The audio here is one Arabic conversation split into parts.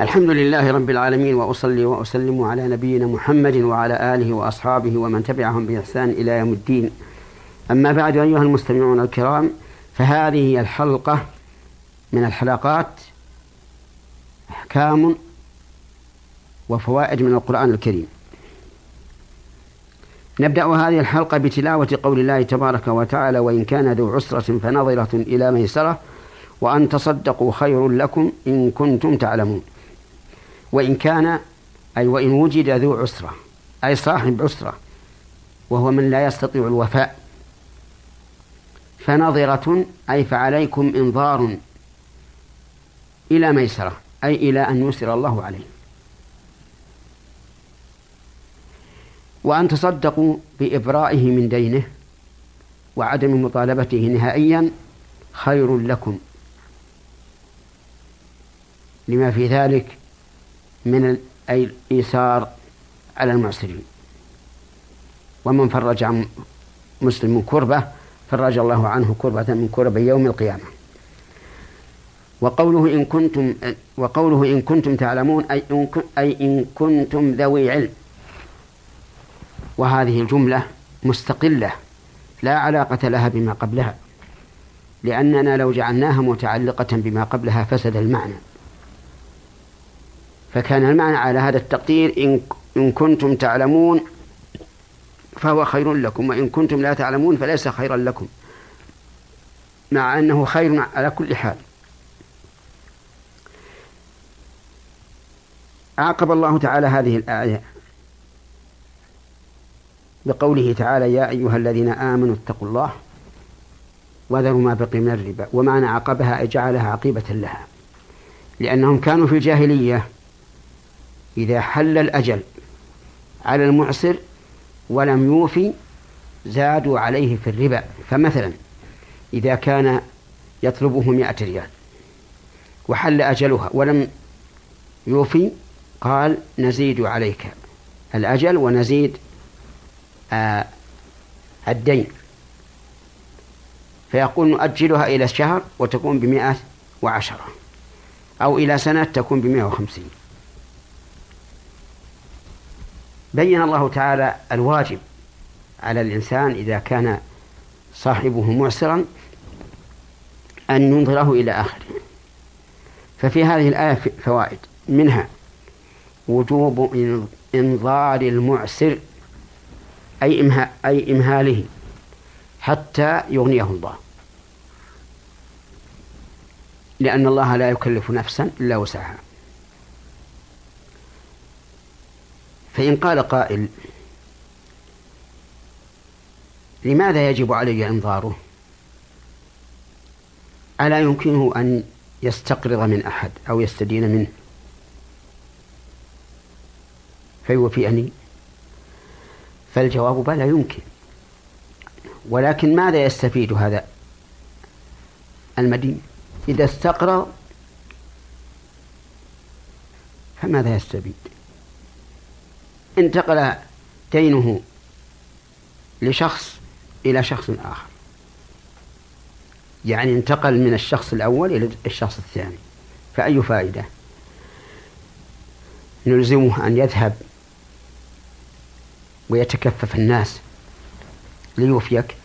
الحمد لله رب العالمين وأصلي وأسلم على نبينا محمد وعلى آله وأصحابه ومن تبعهم بإحسان إلى يوم الدين. أما بعد أيها المستمعون الكرام فهذه هي الحلقة من الحلقات أحكام وفوائد من القرآن الكريم. نبدأ هذه الحلقة بتلاوة قول الله تبارك وتعالى وإن كان ذو عسرة فنظرة إلى ميسرة وأن تصدقوا خير لكم إن كنتم تعلمون. وإن كان أي وإن وجد ذو عسرة أي صاحب عسرة وهو من لا يستطيع الوفاء فنظرة أي فعليكم إنظار إلى ميسرة أي إلى أن يسر الله عليه. وأن تصدقوا بإبرائه من دينه وعدم مطالبته نهائيا خير لكم لما في ذلك من أي الإيسار على المعسرين ومن فرج عن مسلم كربة فرج الله عنه كربة من كرب يوم القيامة. وقوله إن كنتم وقوله إن كنتم تعلمون أي إن, أي إن كنتم ذوي علم. وهذه الجملة مستقلة لا علاقة لها بما قبلها لأننا لو جعلناها متعلقة بما قبلها فسد المعنى. فكان المعنى على هذا التقدير إن, إن كنتم تعلمون فهو خير لكم وإن كنتم لا تعلمون فليس خيرا لكم مع أنه خير على كل حال. عاقب الله تعالى هذه الآية بقوله تعالى يا أيها الذين آمنوا اتقوا الله وذروا ما بقي من الربا. ومعنى عقبها أي جعلها عقيبة لها لأنهم كانوا في الجاهلية إذا حل الأجل على المعسر ولم يوفي زادوا عليه في الربا. فمثلا إذا كان يطلبه مئة ريال وحل أجلها ولم يوفي قال نزيد عليك الأجل ونزيد آه الدين. فيقول نؤجلها إلى الشهر وتكون بمئة وعشرة أو إلى سنة تكون بمئة وخمسين. بين الله تعالى الواجب على الإنسان إذا كان صاحبه معسرا أن ينظره إلى آخره ففي هذه الآية فوائد. منها وجوب إنظار المعسر أي أي إمهاله حتى يغنيه الله. لأن الله لا يكلف نفسا إلا وسعها. فإن قال قائل لماذا يجب علي إنظاره؟ ألا يمكنه أن يستقرض من أحد أو يستدين منه؟ فيوفيني. فالجواب بلى يمكن. ولكن ماذا يستفيد هذا المدين؟ إذا استقرض فماذا يستفيد؟ انتقل دينه لشخص إلى شخص آخر. يعني انتقل من الشخص الأول إلى الشخص الثاني. فأي فائدة؟ نلزمه أن يذهب ويتكفف الناس ليوفيك.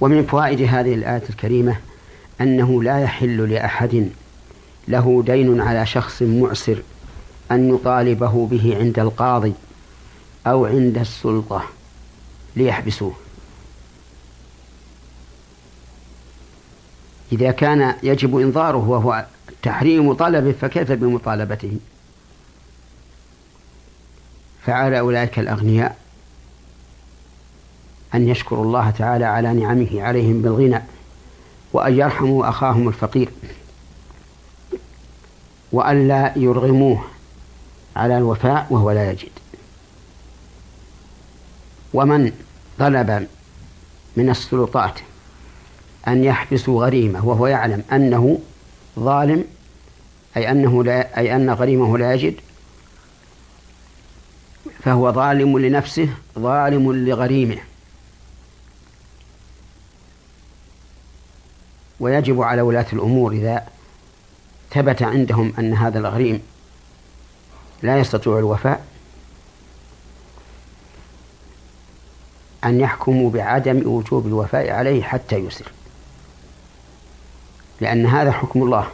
ومن فوائد هذه الآية الكريمة أنه لا يحل لأحد له دين على شخص معسر أن يطالبه به عند القاضي أو عند السلطة ليحبسوه. إذا كان يجب إنظاره وهو تحريم طلبه فكيف بمطالبته؟ فعلى أولئك الأغنياء أن يشكروا الله تعالى على نعمه عليهم بالغنى وأن يرحموا أخاهم الفقير. وأن لا يرغموه على الوفاء وهو لا يجد. ومن طلب من السلطات أن يحبسوا غريمة وهو يعلم أنه ظالم أي أنه لا أي أن غريمه لا يجد فهو ظالم لنفسه ظالم لغريمه. ويجب على ولاة الأمور إذا ثبت عندهم أن هذا الغريم لا يستطيع الوفاء أن يحكموا بعدم وجوب الوفاء عليه حتى يسر. لأن هذا حكم الله.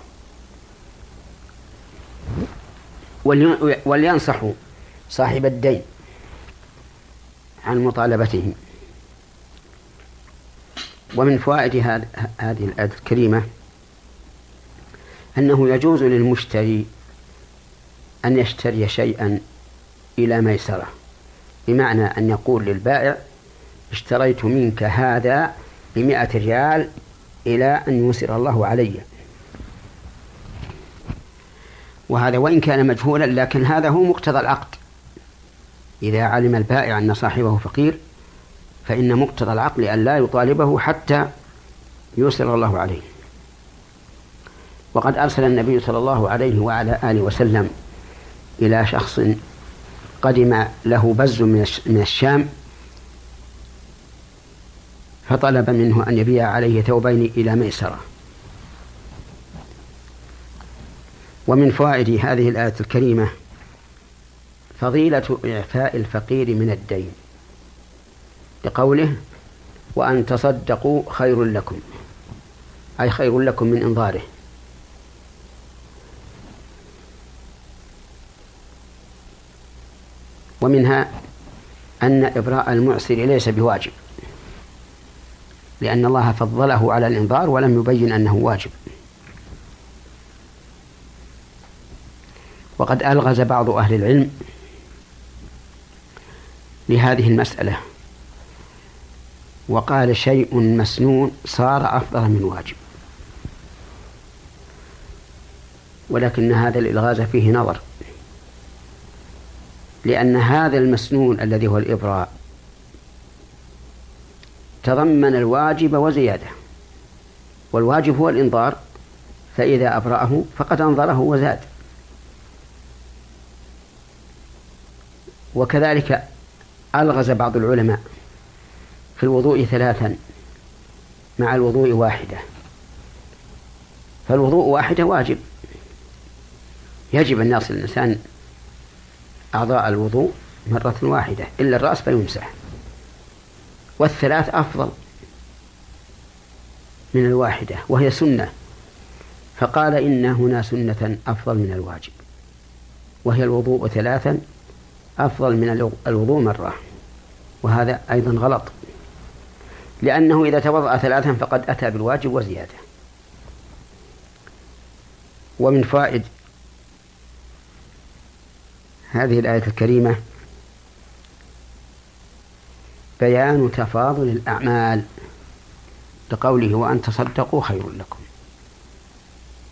ولينصحوا صاحب الدين عن مطالبته. ومن فوائد هذه الآية الكريمة أنه يجوز للمشتري أن يشتري شيئا إلى ميسرة بمعنى أن يقول للبائع اشتريت منك هذا بمئة ريال إلى أن يسر الله علي. وهذا وإن كان مجهولا لكن هذا هو مقتضى العقد. إذا علم البائع أن صاحبه فقير فإن مقتضى العقل أن لا يطالبه حتى يسر الله عليه. وقد أرسل النبي صلى الله عليه وعلى آله وسلم إلى شخص قدم له بز من الشام فطلب منه أن يبيع عليه ثوبين إلى ميسرة. ومن فوائد هذه الآية الكريمة فضيلة إعفاء الفقير من الدين لقوله وأن تصدقوا خير لكم أي خير لكم من إنظاره. ومنها أن إبراء المعسر ليس بواجب لأن الله فضله على الإنظار ولم يبين أنه واجب. وقد ألغز بعض أهل العلم لهذه المسألة وقال شيء مسنون صار أفضل من واجب. ولكن هذا الإلغاز فيه نظر. لأن هذا المسنون الذي هو الإبراء تضمن الواجب وزيادة والواجب هو الإنظار فإذا أبرأه فقد أنظره وزاد. وكذلك ألغز بعض العلماء في الوضوء ثلاثا مع الوضوء واحدة. فالوضوء واحدة واجب. يجب أن يصل الإنسان أعضاء الوضوء مرة واحدة إلا الرأس فيمسح. والثلاث أفضل من الواحدة وهي سنة. فقال إن هنا سنة أفضل من الواجب وهي الوضوء ثلاثا أفضل من الوضوء مرة. وهذا أيضا غلط لأنه إذا توضأ ثلاثا فقد أتى بالواجب وزيادة. ومن فائد هذه الآية الكريمة. بيان تفاضل الأعمال. لقوله وأن تصدقوا خير لكم.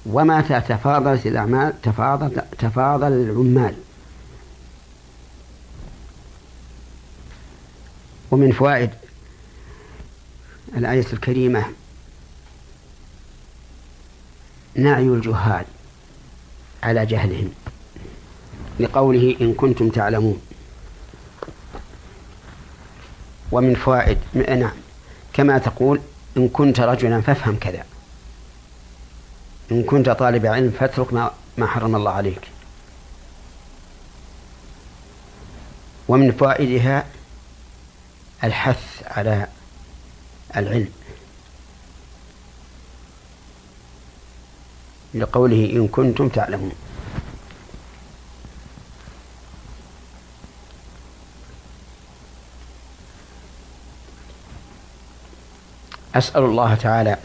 ومتى تفاضلت الأعمال تفاضل تفاضل العمال. ومن فوائد الآية الكريمة نعي الجهال على جهلهم. لقوله إن كنتم تعلمون. ومن فوائد نعم. كما تقول إن كنت رجلا فافهم كذا. إن كنت طالب علم فاترك ما, ما حرم الله عليك. ومن فوائدها الحث على العلم. لقوله إن كنتم تعلمون. أسأل الله تعالى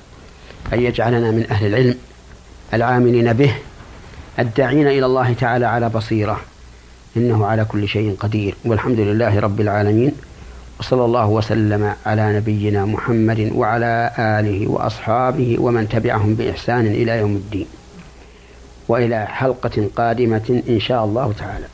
أن يجعلنا من أهل العلم العاملين به الداعين إلى الله تعالى على بصيرة. إنه على كل شيء قدير. والحمد لله رب العالمين. وصلى الله وسلم على نبينا محمد وعلى آله وأصحابه ومن تبعهم بإحسان إلى يوم الدين. وإلى حلقة قادمة إن شاء الله تعالى.